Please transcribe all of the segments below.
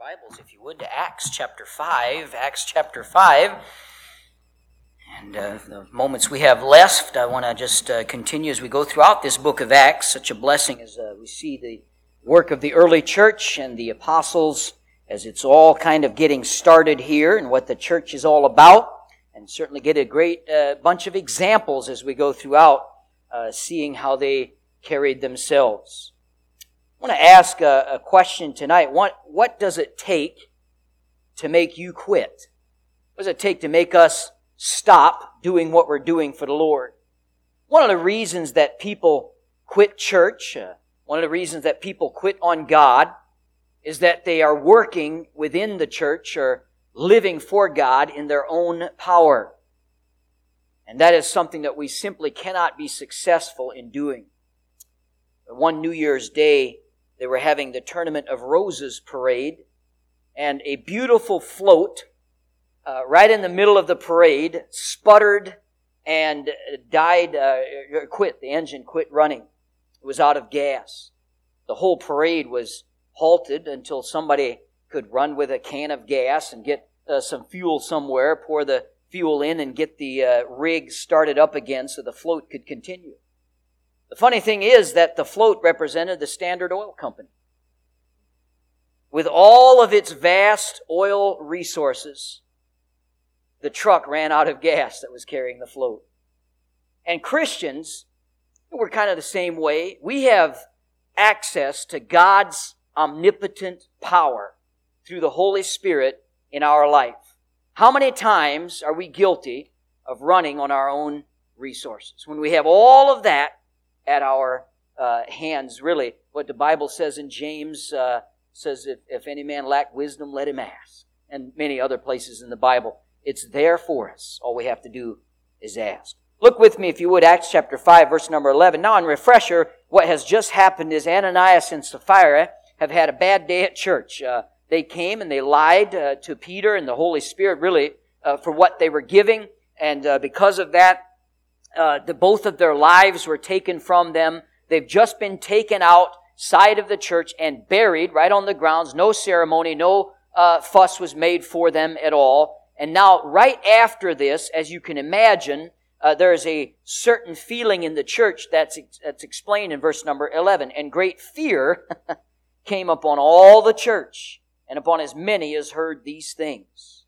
Bibles, if you would, to Acts chapter 5. Acts chapter 5. And uh, the moments we have left, I want to just uh, continue as we go throughout this book of Acts. Such a blessing as uh, we see the work of the early church and the apostles as it's all kind of getting started here and what the church is all about. And certainly get a great uh, bunch of examples as we go throughout, uh, seeing how they carried themselves. I want to ask a, a, question tonight. What, what does it take to make you quit? What does it take to make us stop doing what we're doing for the Lord? One of the reasons that people quit church, uh, one of the reasons that people quit on God, is that they are working within the church or living for God in their own power. And that is something that we simply cannot be successful in doing. One New Year's Day, they were having the Tournament of Roses parade, and a beautiful float uh, right in the middle of the parade sputtered and died, uh, quit. The engine quit running. It was out of gas. The whole parade was halted until somebody could run with a can of gas and get uh, some fuel somewhere, pour the fuel in, and get the uh, rig started up again so the float could continue. The funny thing is that the float represented the Standard Oil Company. With all of its vast oil resources, the truck ran out of gas that was carrying the float. And Christians, we're kind of the same way. We have access to God's omnipotent power through the Holy Spirit in our life. How many times are we guilty of running on our own resources? When we have all of that at our uh, hands, really. What the Bible says in James uh, says, if, if any man lack wisdom, let him ask. And many other places in the Bible. It's there for us. All we have to do is ask. Look with me, if you would, Acts chapter 5, verse number 11. Now, in refresher, what has just happened is Ananias and Sapphira have had a bad day at church. Uh, they came and they lied uh, to Peter and the Holy Spirit, really, uh, for what they were giving. And uh, because of that, uh, the, both of their lives were taken from them. They've just been taken outside of the church and buried right on the grounds. No ceremony, no uh, fuss was made for them at all. And now, right after this, as you can imagine, uh, there is a certain feeling in the church that's, that's explained in verse number 11. And great fear came upon all the church and upon as many as heard these things.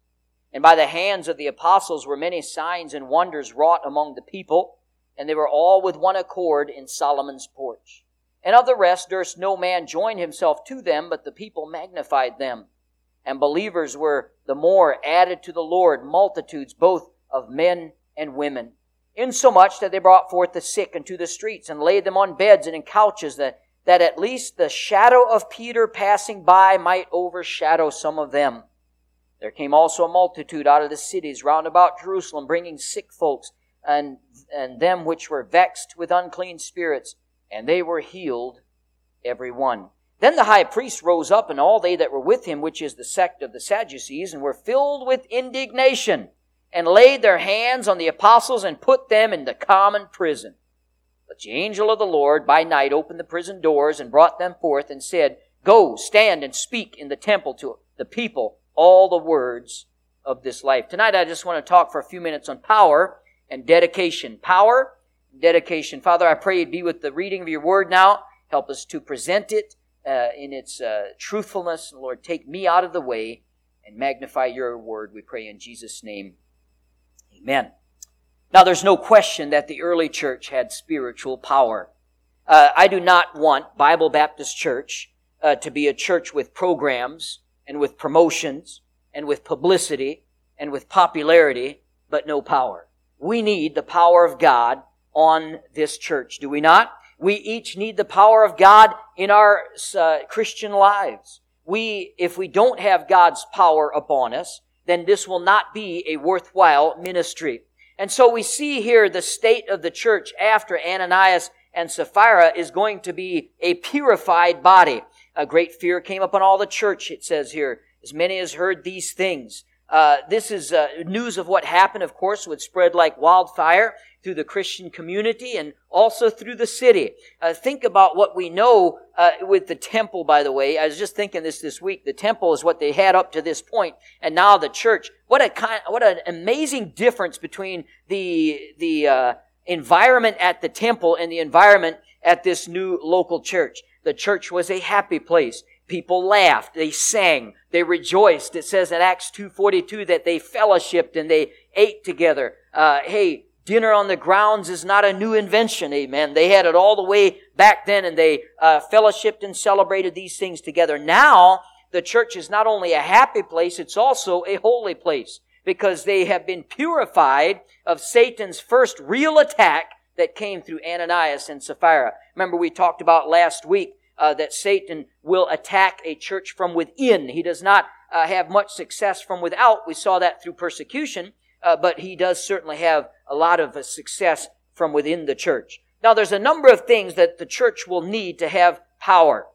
And by the hands of the apostles were many signs and wonders wrought among the people, and they were all with one accord in Solomon's porch. And of the rest durst no man join himself to them, but the people magnified them. And believers were the more added to the Lord, multitudes both of men and women. Insomuch that they brought forth the sick into the streets, and laid them on beds and in couches, that, that at least the shadow of Peter passing by might overshadow some of them. There came also a multitude out of the cities round about Jerusalem, bringing sick folks and, and them which were vexed with unclean spirits, and they were healed every one. Then the high priest rose up, and all they that were with him, which is the sect of the Sadducees, and were filled with indignation, and laid their hands on the apostles, and put them in the common prison. But the angel of the Lord by night opened the prison doors, and brought them forth, and said, Go, stand and speak in the temple to the people all the words of this life. Tonight I just want to talk for a few minutes on power and dedication. Power, dedication. Father, I pray you'd be with the reading of your word now. Help us to present it uh, in its uh, truthfulness. Lord, take me out of the way and magnify your word, we pray in Jesus' name. Amen. Now, there's no question that the early church had spiritual power. Uh, I do not want Bible Baptist Church uh, to be a church with programs and with promotions and with publicity and with popularity, but no power. We need the power of God on this church, do we not? We each need the power of God in our uh, Christian lives. We, if we don't have God's power upon us, then this will not be a worthwhile ministry. And so we see here the state of the church after Ananias and Sapphira is going to be a purified body. A great fear came upon all the church, it says here. As many as heard these things, Uh, this is uh, news of what happened, of course, would spread like wildfire through the Christian community and also through the city. Uh, think about what we know uh, with the temple, by the way. I was just thinking this this week. The temple is what they had up to this point, and now the church. What a kind, what an amazing difference between the the uh, environment at the temple and the environment at this new local church. The church was a happy place. People laughed, they sang, they rejoiced. It says in Acts 2.42 that they fellowshipped and they ate together. Uh, hey, dinner on the grounds is not a new invention, amen. They had it all the way back then and they uh, fellowshipped and celebrated these things together. Now, the church is not only a happy place, it's also a holy place because they have been purified of Satan's first real attack that came through Ananias and Sapphira. Remember we talked about last week uh, that Satan will attack a church from within. He does not uh, have much success from without. We saw that through persecution, uh, but he does certainly have a lot of uh, success from within the church. Now, there's a number of things that the church will need to have power.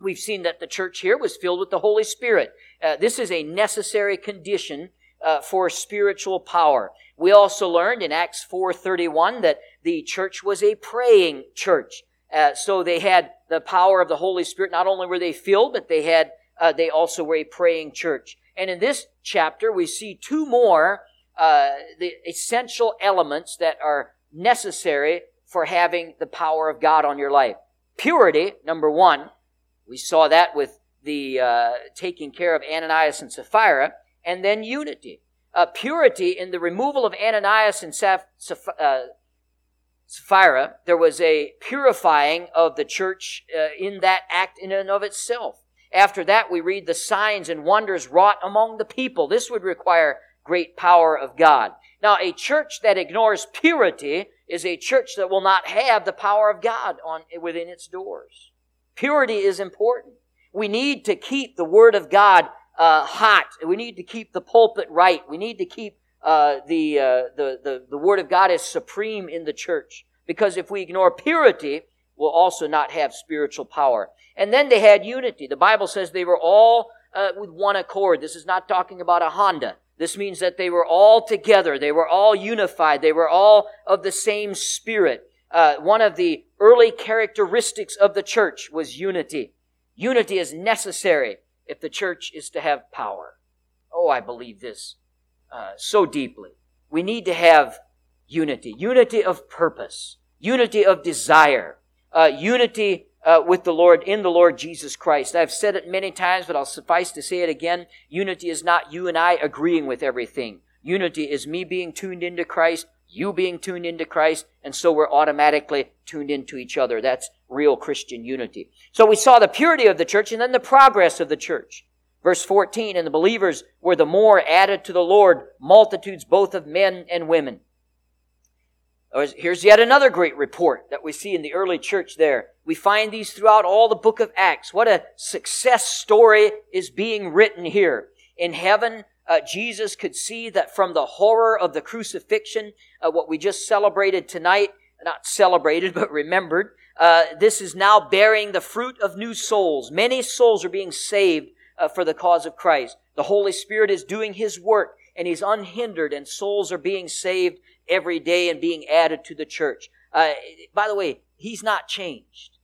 We've seen that the church here was filled with the Holy Spirit. Uh, this is a necessary condition uh, for spiritual power. We also learned in Acts 4:31 that the church was a praying church. Uh, so they had the power of the Holy Spirit. Not only were they filled, but they had uh, they also were a praying church. And in this chapter, we see two more uh, the essential elements that are necessary for having the power of God on your life. Purity, number one. We saw that with the uh, taking care of Ananias and Sapphira, and then unity. Uh, purity in the removal of Ananias and Saph- Saph- uh, Sapphira, there was a purifying of the church uh, in that act in and of itself. After that, we read the signs and wonders wrought among the people. This would require great power of God. Now, a church that ignores purity is a church that will not have the power of God on, within its doors. Purity is important. We need to keep the Word of God uh, hot. We need to keep the pulpit right. We need to keep uh, the, uh, the, the, the Word of God is supreme in the church. Because if we ignore purity, we'll also not have spiritual power. And then they had unity. The Bible says they were all uh, with one accord. This is not talking about a Honda. This means that they were all together. They were all unified. They were all of the same spirit. Uh, one of the early characteristics of the church was unity. Unity is necessary if the church is to have power. Oh, I believe this uh, so deeply. We need to have unity, unity of purpose, unity of desire, uh, unity uh, with the Lord in the Lord Jesus Christ. I've said it many times, but I'll suffice to say it again. Unity is not you and I agreeing with everything. Unity is me being tuned into Christ, you being tuned into Christ, and so we're automatically tuned into each other. That's real Christian unity. So we saw the purity of the church and then the progress of the church. Verse 14, and the believers were the more added to the Lord, multitudes both of men and women. Here's yet another great report that we see in the early church there. We find these throughout all the book of Acts. What a success story is being written here. In heaven, uh, Jesus could see that from the horror of the crucifixion, uh, what we just celebrated tonight, not celebrated, but remembered, uh, this is now bearing the fruit of new souls. Many souls are being saved uh, for the cause of Christ. The Holy Spirit is doing His work and He's unhindered and souls are being saved every day and being added to the church. Uh, by the way, He's not changed.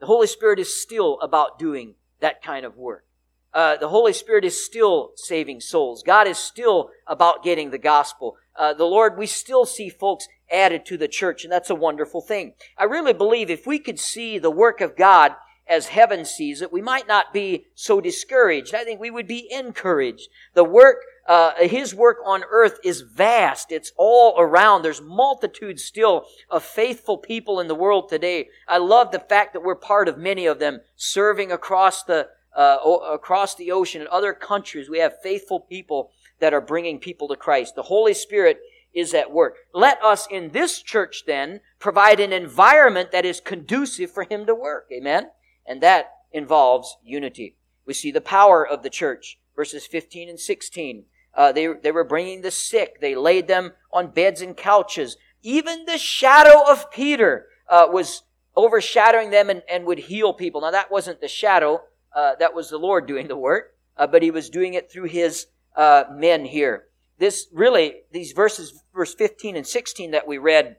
The Holy Spirit is still about doing that kind of work. Uh, the Holy Spirit is still saving souls. God is still about getting the gospel. Uh, the Lord, we still see folks added to the church, and that's a wonderful thing. I really believe if we could see the work of God as heaven sees it, we might not be so discouraged. I think we would be encouraged. The work, uh, His work on earth is vast. It's all around. There's multitudes still of faithful people in the world today. I love the fact that we're part of many of them serving across the, uh, across the ocean in other countries. We have faithful people that are bringing people to Christ. The Holy Spirit is at work. Let us in this church then provide an environment that is conducive for Him to work. Amen? And that involves unity. We see the power of the church, verses 15 and 16. Uh, they, they were bringing the sick. They laid them on beds and couches. Even the shadow of Peter uh, was overshadowing them and, and would heal people. Now, that wasn't the shadow. Uh, that was the Lord doing the work. Uh, but he was doing it through his uh, men here. This really, these verses, verse 15 and 16 that we read,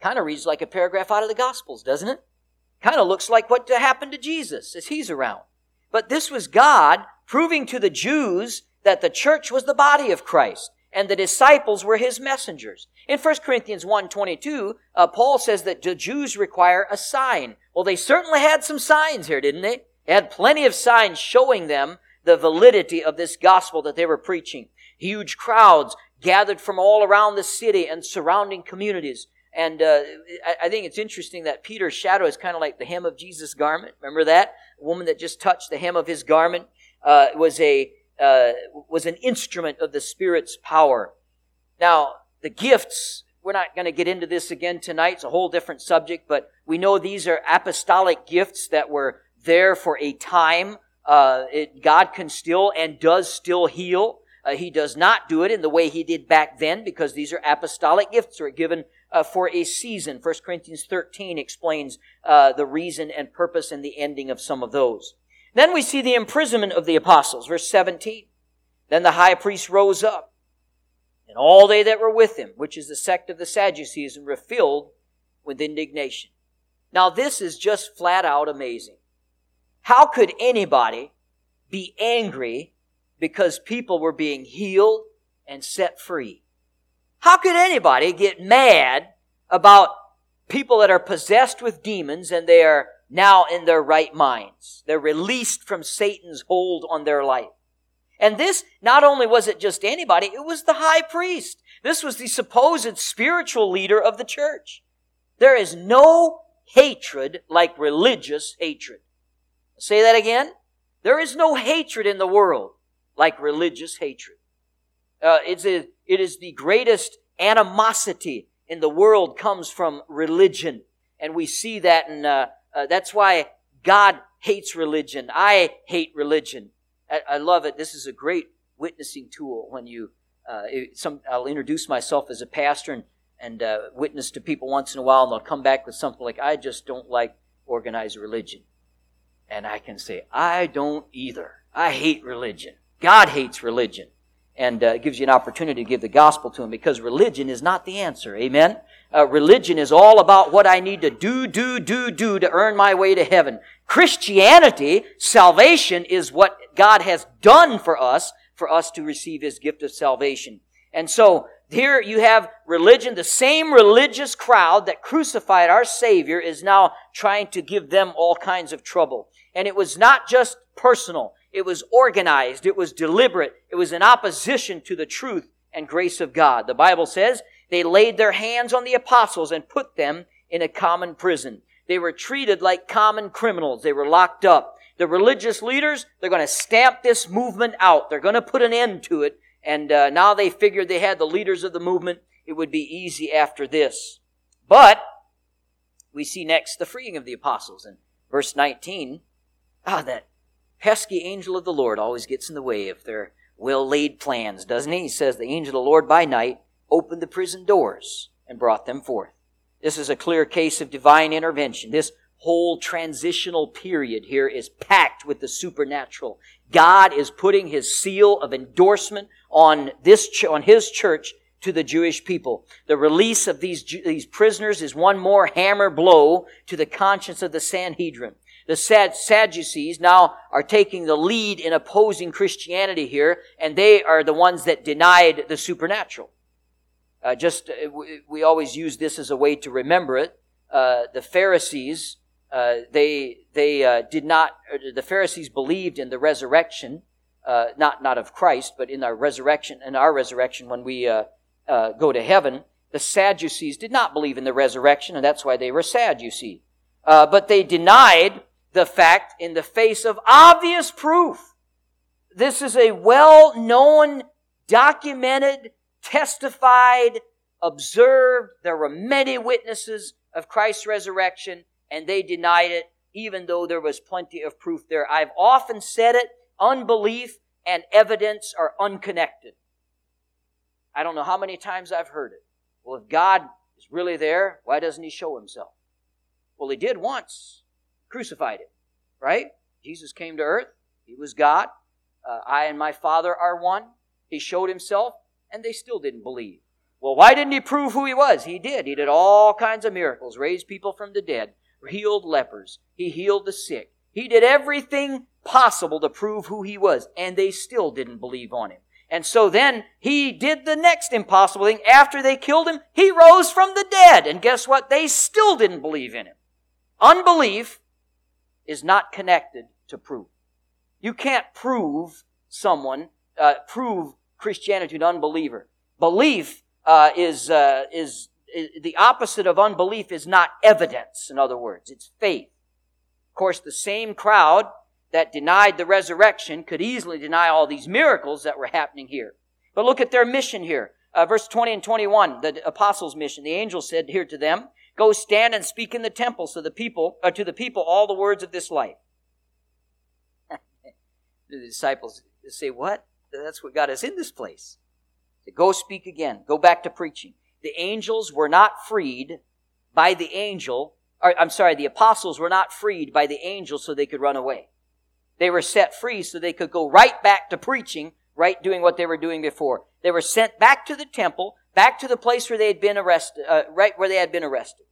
kind of reads like a paragraph out of the Gospels, doesn't it? Kind of looks like what happened to Jesus as he's around. But this was God proving to the Jews that the church was the body of Christ and the disciples were his messengers. In 1 Corinthians 1.22, uh, Paul says that the Jews require a sign. Well, they certainly had some signs here, didn't they? They had plenty of signs showing them the validity of this gospel that they were preaching. Huge crowds gathered from all around the city and surrounding communities. And uh, I think it's interesting that Peter's shadow is kind of like the hem of Jesus' garment. Remember that? A woman that just touched the hem of his garment uh, was a uh, was an instrument of the Spirit's power. Now, the gifts, we're not going to get into this again tonight. It's a whole different subject, but we know these are apostolic gifts that were there for a time. Uh, it, God can still and does still heal. Uh, he does not do it in the way he did back then because these are apostolic gifts that are given uh, for a season. 1 Corinthians 13 explains uh, the reason and purpose and the ending of some of those. Then we see the imprisonment of the apostles, verse 17. Then the high priest rose up, and all they that were with him, which is the sect of the Sadducees, and were filled with indignation. Now this is just flat out amazing. How could anybody be angry because people were being healed and set free? How could anybody get mad about people that are possessed with demons and they are now in their right minds. They're released from Satan's hold on their life. And this, not only was it just anybody, it was the high priest. This was the supposed spiritual leader of the church. There is no hatred like religious hatred. Say that again. There is no hatred in the world like religious hatred. Uh, it's a, it is the greatest animosity in the world comes from religion. And we see that and uh, uh, that's why God hates religion. I hate religion. I, I, love it. This is a great witnessing tool when you, uh, some, I'll introduce myself as a pastor and, and uh, witness to people once in a while, and they'll come back with something like, I just don't like organized religion. And I can say, I don't either. I hate religion. God hates religion. And uh, gives you an opportunity to give the gospel to him because religion is not the answer. Amen? uh, religion is all about what I need to do, do, do, do to earn my way to heaven. Christianity, salvation is what God has done for us, for us to receive His gift of salvation. And so, here you have religion, the same religious crowd that crucified our Savior is now trying to give them all kinds of trouble. And it was not just personal. It was organized. It was deliberate. It was in opposition to the truth and grace of God. The Bible says they laid their hands on the apostles and put them in a common prison. They were treated like common criminals. They were locked up. The religious leaders, they're going to stamp this movement out. They're going to put an end to it. And uh, now they figured they had the leaders of the movement. It would be easy after this. But we see next the freeing of the apostles in verse 19. Ah, that pesky angel of the Lord always gets in the way of their well laid plans, doesn't he? He says, The angel of the Lord by night opened the prison doors and brought them forth. This is a clear case of divine intervention. This whole transitional period here is packed with the supernatural. God is putting his seal of endorsement on this, on his church to the Jewish people. The release of these, these prisoners is one more hammer blow to the conscience of the Sanhedrin. The Sadducees now are taking the lead in opposing Christianity here, and they are the ones that denied the supernatural. Uh, just, uh, we always use this as a way to remember it. Uh, the Pharisees, uh, they, they uh, did not, uh, the Pharisees believed in the resurrection, not, not of Christ, but in our resurrection, in our resurrection when we go to heaven. The Sadducees did not believe in the resurrection, and that's why they were sad, you see. but they denied the fact in the face of obvious proof. This is a well-known, documented, testified, observed. There were many witnesses of Christ's resurrection, and they denied it, even though there was plenty of proof there. I've often said it unbelief and evidence are unconnected. I don't know how many times I've heard it. Well, if God is really there, why doesn't He show Himself? Well, He did once, crucified Him, right? Jesus came to earth, He was God. uh, I and my Father are one. He showed himself, and they still didn't believe. Well, why didn't he prove who he was? He did. He did all kinds of miracles, raised people from the dead, healed lepers, he healed the sick. He did everything possible to prove who he was, and they still didn't believe on him. And so then he did the next impossible thing. After they killed him, he rose from the dead. And guess what? They still didn't believe in him. Unbelief is not connected to proof. You can't prove someone, uh, prove Christianity to an unbeliever. Belief uh, is, uh, is, is the opposite of unbelief is not evidence. In other words, it's faith. Of course, the same crowd that denied the resurrection could easily deny all these miracles that were happening here. But look at their mission here. Uh, verse 20 and 21, the apostles' mission. The angel said here to them, Go stand and speak in the temple so the people, uh, to the people all the words of this life. the disciples say, What? That's what got us in this place. Go speak again. Go back to preaching. The angels were not freed by the angel, or I'm sorry, the apostles were not freed by the angel so they could run away. They were set free so they could go right back to preaching, right doing what they were doing before. They were sent back to the temple, back to the place where they had been arrested, uh, right where they had been arrested.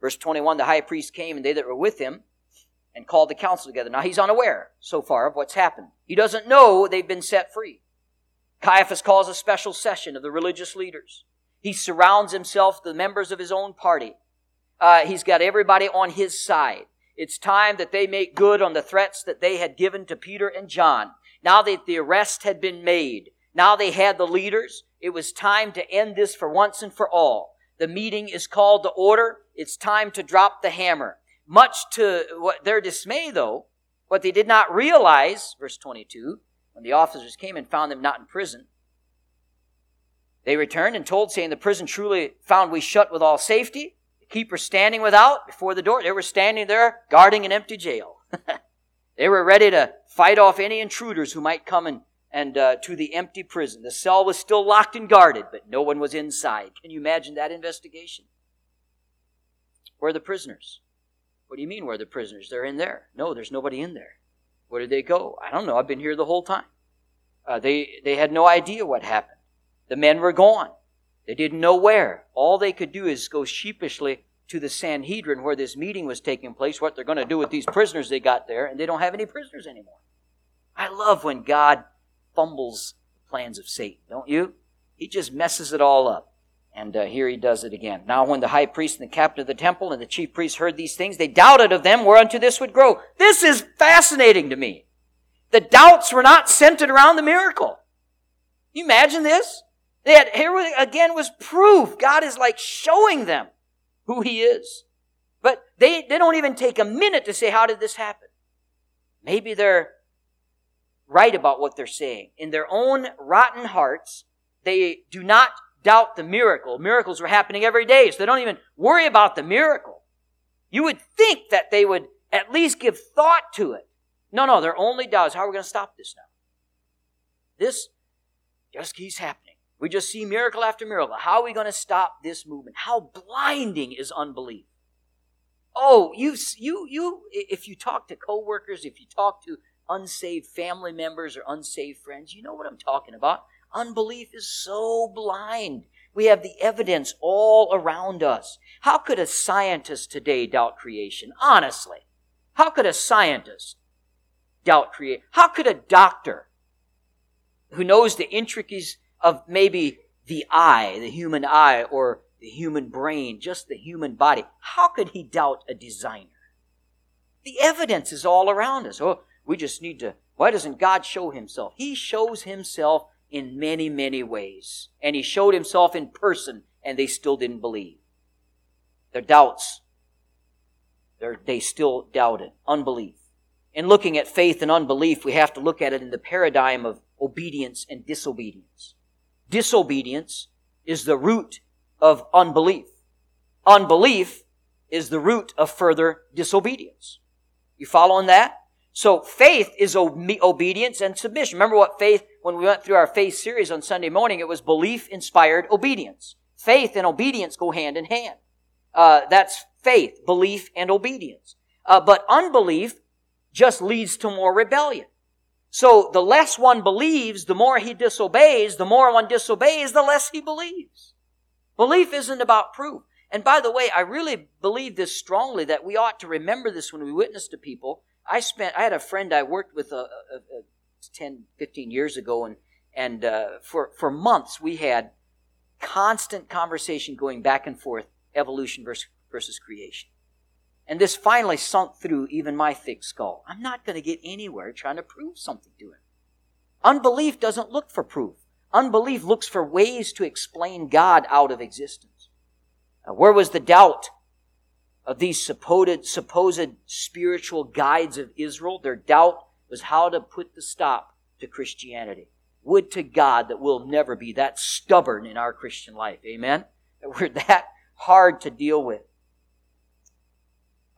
Verse 21, the high priest came and they that were with him and called the council together. Now he's unaware so far of what's happened. He doesn't know they've been set free. Caiaphas calls a special session of the religious leaders. He surrounds himself with the members of his own party. Uh, he's got everybody on his side. It's time that they make good on the threats that they had given to Peter and John. Now that the arrest had been made, now they had the leaders, it was time to end this for once and for all. The meeting is called to order. It's time to drop the hammer. Much to what their dismay, though, what they did not realize, verse 22, when the officers came and found them not in prison, they returned and told, saying, The prison truly found we shut with all safety. The keeper standing without before the door. They were standing there guarding an empty jail. they were ready to fight off any intruders who might come and, and uh, to the empty prison. The cell was still locked and guarded, but no one was inside. Can you imagine that investigation? Where are the prisoners? What do you mean, where are the prisoners? They're in there. No, there's nobody in there. Where did they go? I don't know. I've been here the whole time. Uh, they, they had no idea what happened. The men were gone. They didn't know where. All they could do is go sheepishly to the Sanhedrin where this meeting was taking place, what they're going to do with these prisoners they got there, and they don't have any prisoners anymore. I love when God fumbles the plans of Satan, don't you? He just messes it all up. And uh, here he does it again. Now, when the high priest and the captain of the temple and the chief priests heard these things, they doubted of them whereunto this would grow. This is fascinating to me. The doubts were not centered around the miracle. you imagine this? Had, here again was proof. God is like showing them who He is. But they, they don't even take a minute to say, how did this happen? Maybe they're right about what they're saying. In their own rotten hearts, they do not doubt the miracle. Miracles were happening every day, so they don't even worry about the miracle. You would think that they would at least give thought to it. No, no, their only doubt is how are we going to stop this now? This just keeps happening. We just see miracle after miracle. How are we going to stop this movement? How blinding is unbelief? Oh, you, you, you, if you talk to coworkers, if you talk to unsaved family members or unsaved friends, you know what I'm talking about. Unbelief is so blind. We have the evidence all around us. How could a scientist today doubt creation? Honestly. How could a scientist doubt creation? How could a doctor who knows the intricacies of maybe the eye, the human eye, or the human brain, just the human body, how could he doubt a designer? The evidence is all around us. Oh, we just need to, why doesn't God show himself? He shows himself in many, many ways. And he showed himself in person, and they still didn't believe. Their doubts, they still doubted. Unbelief. In looking at faith and unbelief, we have to look at it in the paradigm of obedience and disobedience. Disobedience is the root of unbelief. Unbelief is the root of further disobedience. You following that? So faith is obedience and submission. Remember what faith, when we went through our faith series on Sunday morning, it was belief inspired obedience. Faith and obedience go hand in hand. Uh, that's faith, belief, and obedience. Uh, but unbelief just leads to more rebellion. So the less one believes, the more he disobeys. The more one disobeys, the less he believes. Belief isn't about proof. And by the way, I really believe this strongly that we ought to remember this when we witness to people. I spent, I had a friend I worked with a, a, a 10, 15 years ago, and, and uh, for, for months we had constant conversation going back and forth evolution versus, versus creation. And this finally sunk through even my thick skull. I'm not going to get anywhere trying to prove something to him. Unbelief doesn't look for proof. Unbelief looks for ways to explain God out of existence. Now, where was the doubt of these supposed, supposed spiritual guides of Israel? Their doubt was how to put the stop to Christianity. Would to God that we'll never be that stubborn in our Christian life. Amen? That we're that hard to deal with.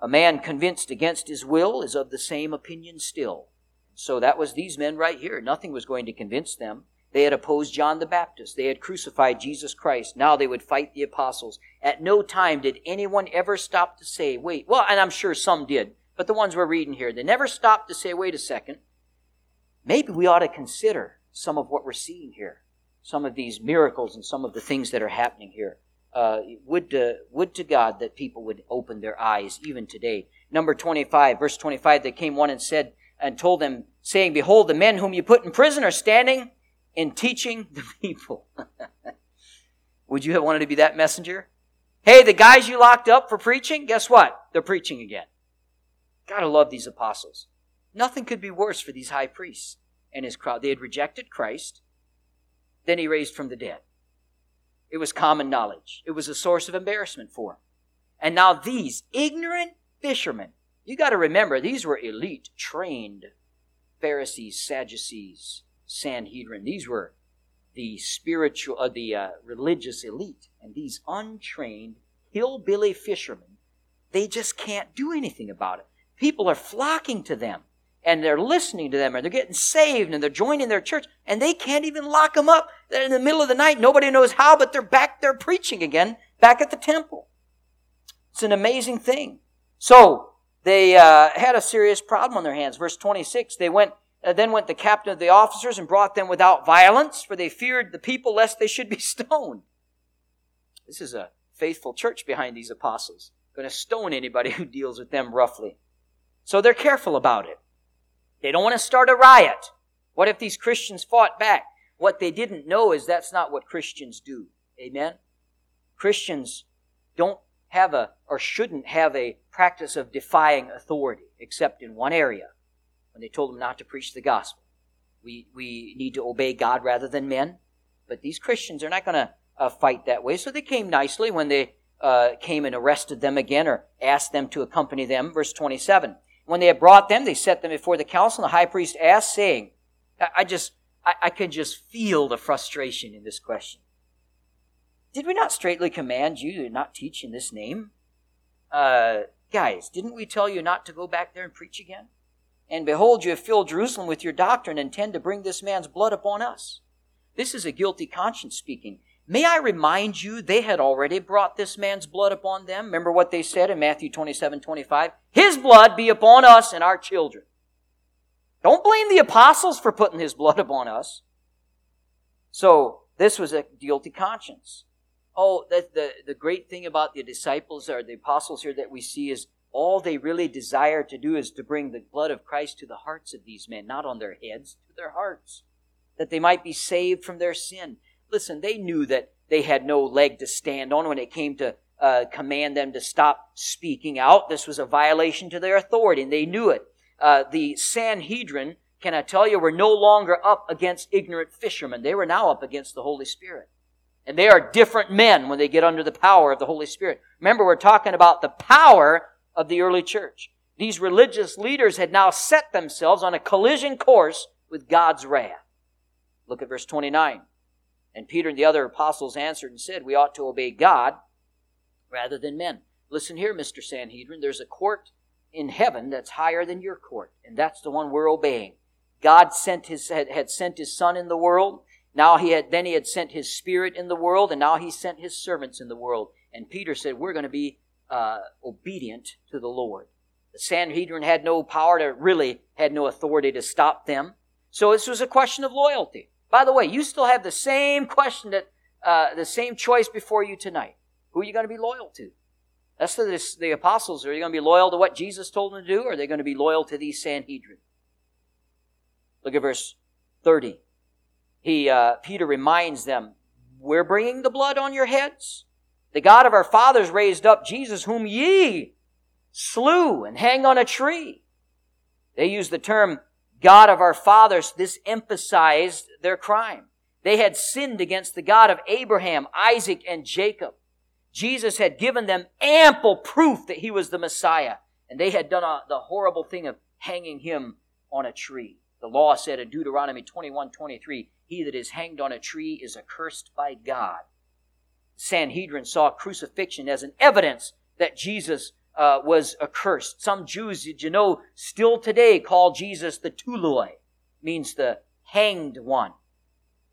A man convinced against his will is of the same opinion still. So that was these men right here. Nothing was going to convince them. They had opposed John the Baptist. They had crucified Jesus Christ. Now they would fight the apostles. At no time did anyone ever stop to say, wait, well, and I'm sure some did, but the ones we're reading here, they never stopped to say, wait a second. Maybe we ought to consider some of what we're seeing here, some of these miracles and some of the things that are happening here uh, would, to, would to God that people would open their eyes even today. Number 25, verse 25, they came one and said, and told them, saying, Behold, the men whom you put in prison are standing and teaching the people. would you have wanted to be that messenger? Hey, the guys you locked up for preaching, guess what? They're preaching again. Gotta love these apostles. Nothing could be worse for these high priests and his crowd. They had rejected Christ, then he raised from the dead. It was common knowledge. It was a source of embarrassment for him. And now these ignorant fishermen, you got to remember, these were elite, trained Pharisees, Sadducees, Sanhedrin. These were the spiritual, uh, the uh, religious elite. And these untrained, hillbilly fishermen, they just can't do anything about it. People are flocking to them and they're listening to them and they're getting saved and they're joining their church and they can't even lock them up. They're in the middle of the night. Nobody knows how, but they're back there preaching again, back at the temple. It's an amazing thing. So they uh, had a serious problem on their hands. Verse 26, they went, uh, then went the captain of the officers and brought them without violence, for they feared the people lest they should be stoned. This is a faithful church behind these apostles. Going to stone anybody who deals with them roughly. So they're careful about it. They don't want to start a riot. What if these Christians fought back? What they didn't know is that's not what Christians do. Amen? Christians don't have a, or shouldn't have a practice of defying authority, except in one area, when they told them not to preach the gospel. We, we need to obey God rather than men. But these Christians are not going to uh, fight that way. So they came nicely when they uh, came and arrested them again or asked them to accompany them. Verse 27. When they had brought them, they set them before the council. And the high priest asked, saying, I just, I, I can just feel the frustration in this question. Did we not straightly command you to not teach in this name? Uh, guys, didn't we tell you not to go back there and preach again? And behold, you have filled Jerusalem with your doctrine and intend to bring this man's blood upon us. This is a guilty conscience speaking. May I remind you, they had already brought this man's blood upon them. Remember what they said in Matthew 27, 25? His blood be upon us and our children. Don't blame the apostles for putting his blood upon us. So, this was a guilty conscience. Oh, the, the, the great thing about the disciples or the apostles here that we see is all they really desire to do is to bring the blood of Christ to the hearts of these men, not on their heads, to their hearts, that they might be saved from their sin listen, they knew that they had no leg to stand on when it came to uh, command them to stop speaking out. This was a violation to their authority, and they knew it. Uh, the Sanhedrin, can I tell you, were no longer up against ignorant fishermen. They were now up against the Holy Spirit. And they are different men when they get under the power of the Holy Spirit. Remember, we're talking about the power of the early church. These religious leaders had now set themselves on a collision course with God's wrath. Look at verse 29. And Peter and the other apostles answered and said, We ought to obey God rather than men. Listen here, Mr. Sanhedrin, there's a court in heaven that's higher than your court, and that's the one we're obeying. God sent his, had, had sent his son in the world. Now he had, then he had sent his spirit in the world, and now he sent his servants in the world. And Peter said, We're going to be uh, obedient to the Lord. The Sanhedrin had no power to really, had no authority to stop them. So this was a question of loyalty. By the way, you still have the same question that, uh, the same choice before you tonight. Who are you going to be loyal to? That's the, the apostles. Are you going to be loyal to what Jesus told them to do, or are they going to be loyal to these Sanhedrin? Look at verse 30. He, uh, Peter reminds them, we're bringing the blood on your heads. The God of our fathers raised up Jesus, whom ye slew and hang on a tree. They used the term God of our fathers. This emphasized their crime. They had sinned against the God of Abraham, Isaac, and Jacob. Jesus had given them ample proof that he was the Messiah, and they had done a, the horrible thing of hanging him on a tree. The law said in Deuteronomy 21 23, He that is hanged on a tree is accursed by God. Sanhedrin saw crucifixion as an evidence that Jesus uh, was accursed. Some Jews, did you know, still today call Jesus the Toloi, means the hanged one.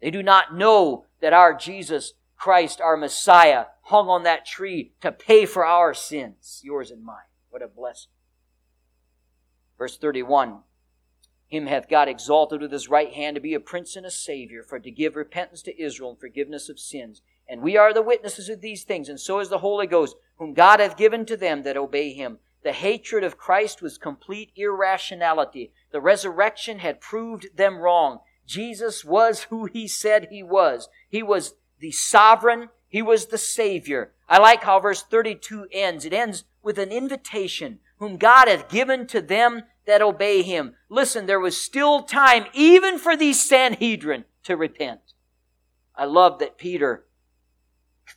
They do not know that our Jesus Christ, our Messiah, hung on that tree to pay for our sins, yours and mine. What a blessing. Verse 31 Him hath God exalted with his right hand to be a prince and a savior, for to give repentance to Israel and forgiveness of sins. And we are the witnesses of these things, and so is the Holy Ghost, whom God hath given to them that obey him. The hatred of Christ was complete irrationality. The resurrection had proved them wrong. Jesus was who he said he was. He was the sovereign, he was the Savior. I like how verse 32 ends. It ends with an invitation, whom God hath given to them that obey him. Listen, there was still time, even for these Sanhedrin, to repent. I love that Peter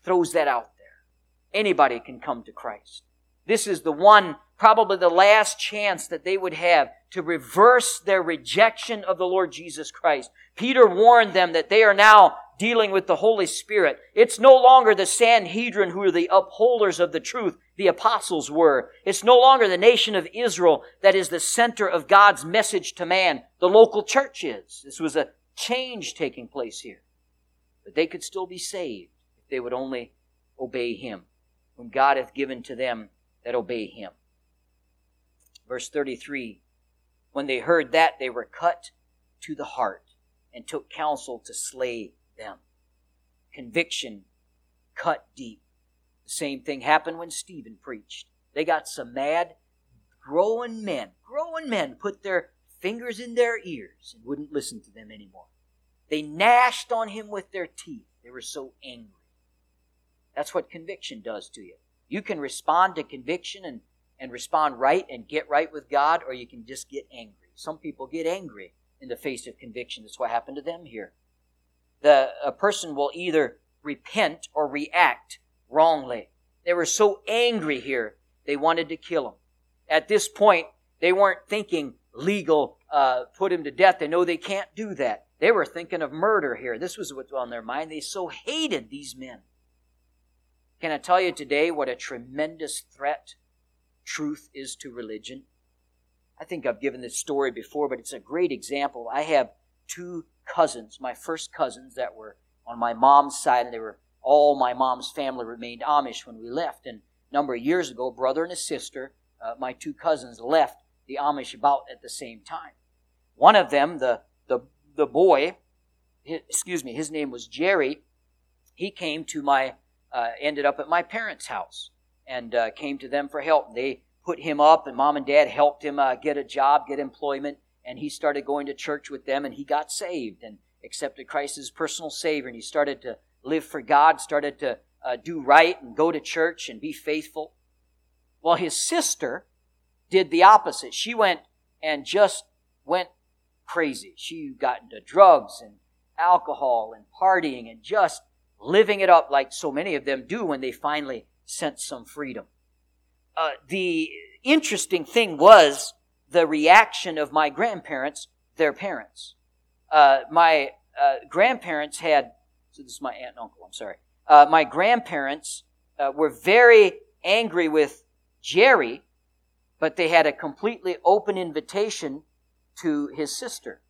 throws that out there. Anybody can come to Christ. This is the one, probably the last chance that they would have to reverse their rejection of the Lord Jesus Christ. Peter warned them that they are now dealing with the Holy Spirit. It's no longer the Sanhedrin who are the upholders of the truth. The apostles were. It's no longer the nation of Israel that is the center of God's message to man. The local church is. This was a change taking place here. But they could still be saved they would only obey Him, whom God hath given to them that obey Him. Verse 33 When they heard that, they were cut to the heart and took counsel to slay them. Conviction cut deep. The same thing happened when Stephen preached. They got some mad, growing men, growing men put their fingers in their ears and wouldn't listen to them anymore. They gnashed on him with their teeth. They were so angry. That's what conviction does to you. You can respond to conviction and, and respond right and get right with God, or you can just get angry. Some people get angry in the face of conviction. That's what happened to them here the a person will either repent or react wrongly. They were so angry here, they wanted to kill him. At this point, they weren't thinking legal, uh, put him to death. They know they can't do that. They were thinking of murder here. This was what's on their mind. They so hated these men. Can I tell you today what a tremendous threat truth is to religion? I think I've given this story before, but it's a great example. I have two cousins, my first cousins that were on my mom's side, and they were all my mom's family remained Amish when we left. And a number of years ago, brother and a sister, uh, my two cousins, left the Amish about at the same time. One of them, the the the boy, his, excuse me, his name was Jerry. He came to my, uh, ended up at my parents' house and uh, came to them for help. They put him up, and mom and dad helped him uh, get a job, get employment and he started going to church with them and he got saved and accepted Christ as personal Savior and he started to live for God, started to uh, do right and go to church and be faithful. Well, his sister did the opposite. She went and just went crazy. She got into drugs and alcohol and partying and just living it up like so many of them do when they finally sense some freedom. Uh, the interesting thing was the reaction of my grandparents, their parents. Uh, my uh, grandparents had, so this is my aunt and uncle, I'm sorry. Uh, my grandparents uh, were very angry with Jerry, but they had a completely open invitation to his sister.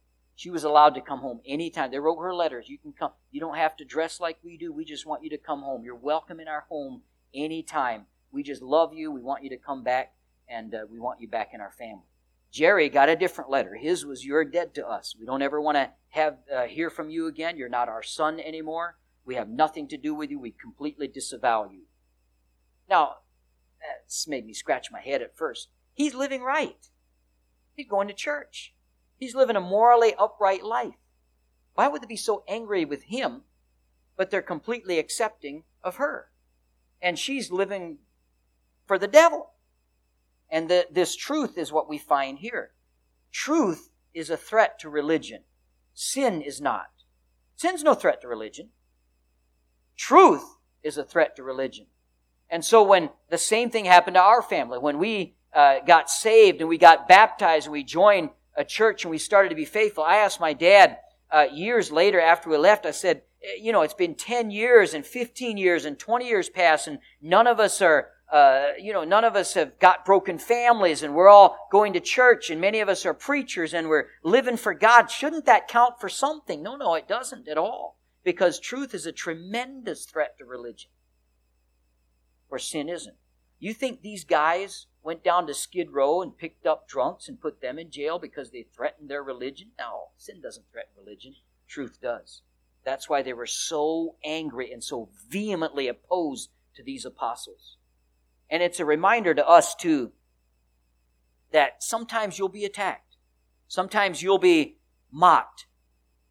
She was allowed to come home anytime. They wrote her letters. You can come. You don't have to dress like we do. We just want you to come home. You're welcome in our home anytime. We just love you. We want you to come back, and uh, we want you back in our family. Jerry got a different letter. His was, You're dead to us. We don't ever want to have uh, hear from you again. You're not our son anymore. We have nothing to do with you. We completely disavow you. Now, that's made me scratch my head at first. He's living right. He's going to church. He's living a morally upright life. Why would they be so angry with him, but they're completely accepting of her? And she's living for the devil. And the, this truth is what we find here. Truth is a threat to religion. Sin is not. Sin's no threat to religion. Truth is a threat to religion. And so when the same thing happened to our family, when we uh, got saved and we got baptized and we joined a church and we started to be faithful, I asked my dad uh, years later after we left, I said, eh, you know, it's been 10 years and 15 years and 20 years past and none of us are uh, you know, none of us have got broken families and we're all going to church and many of us are preachers and we're living for God. Shouldn't that count for something? No, no, it doesn't at all. Because truth is a tremendous threat to religion, where sin isn't. You think these guys went down to Skid Row and picked up drunks and put them in jail because they threatened their religion? No, sin doesn't threaten religion. Truth does. That's why they were so angry and so vehemently opposed to these apostles. And it's a reminder to us, too, that sometimes you'll be attacked. Sometimes you'll be mocked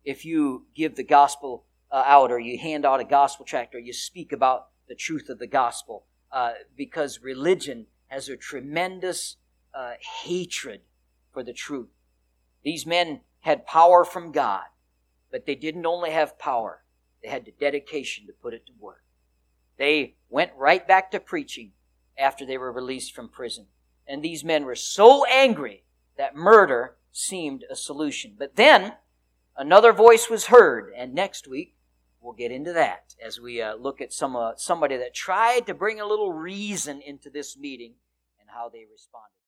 if you give the gospel uh, out or you hand out a gospel tract or you speak about the truth of the gospel. Uh, because religion has a tremendous uh, hatred for the truth. These men had power from God, but they didn't only have power, they had the dedication to put it to work. They went right back to preaching after they were released from prison. And these men were so angry that murder seemed a solution. But then another voice was heard, and next week we'll get into that as we uh, look at some uh, somebody that tried to bring a little reason into this meeting and how they responded.